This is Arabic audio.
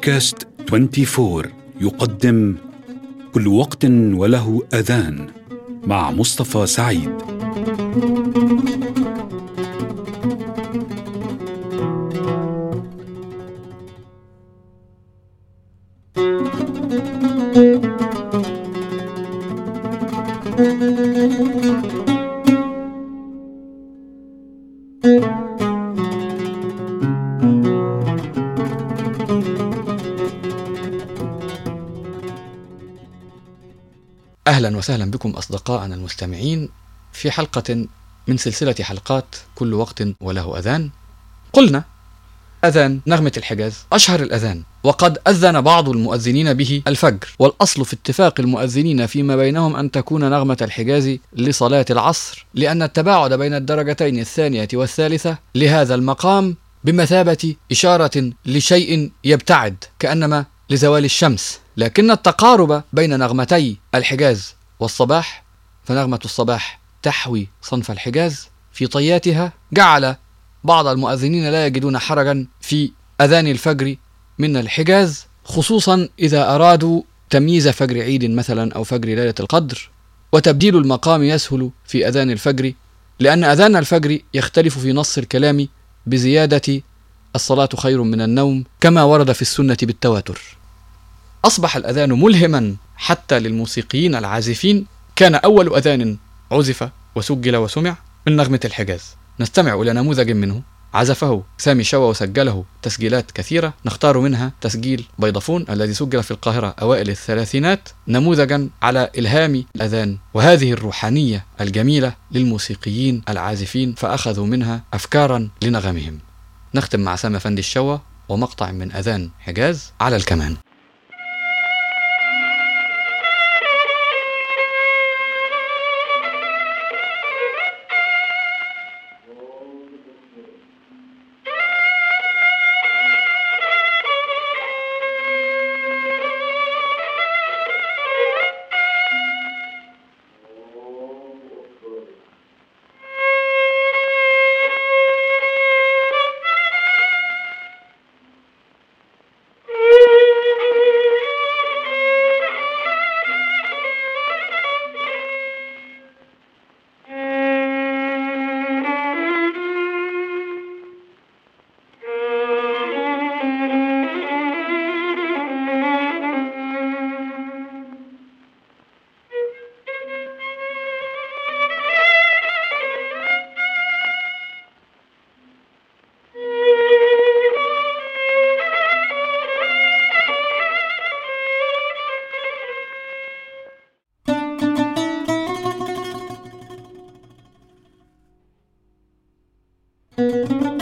بودكاست 24 يقدم كل وقت وله أذان مع مصطفى سعيد. أهلا وسهلا بكم أصدقائنا المستمعين في حلقة من سلسلة حلقات كل وقت وله أذان. قلنا أذان نغمة الحجاز أشهر الأذان وقد أذن بعض المؤذنين به الفجر. والأصل في اتفاق المؤذنين فيما بينهم أن تكون نغمة الحجاز لصلاة العصر لأن التباعد بين الدرجتين الثانية والثالثة لهذا المقام بمثابة إشارة لشيء يبتعد كأنما لزوال الشمس لكن التقارب بين نغمتي الحجاز والصباح فنغمة الصباح تحوي صنف الحجاز في طياتها. جعل بعض المؤذنين لا يجدون حرجا في أذان الفجر من الحجاز خصوصا إذا أرادوا تمييز فجر عيد مثلا أو فجر ليلة القدر. وتبديل المقام يسهل في أذان الفجر لأن أذان الفجر يختلف في نص الكلام بزيادة الصلاة خير من النوم كما ورد في السنة بالتواتر. أصبح الأذان ملهما حتى للموسيقيين العازفين. كان أول أذان عزف وسجل وسمع من نغمة الحجاز. نستمع إلى نموذج منه. عزفه سامي شوا وسجله تسجيلات كثيرة. نختار منها تسجيل بيضفون الذي سجل في القاهرة أوائل الثلاثينات نموذجا على إلهام الأذان وهذه الروحانية الجميلة للموسيقيين العازفين فأخذوا منها أفكارا لنغمهم. نختم مع سامي فندي الشوا ومقطع من أذان حجاز على الكمان. Música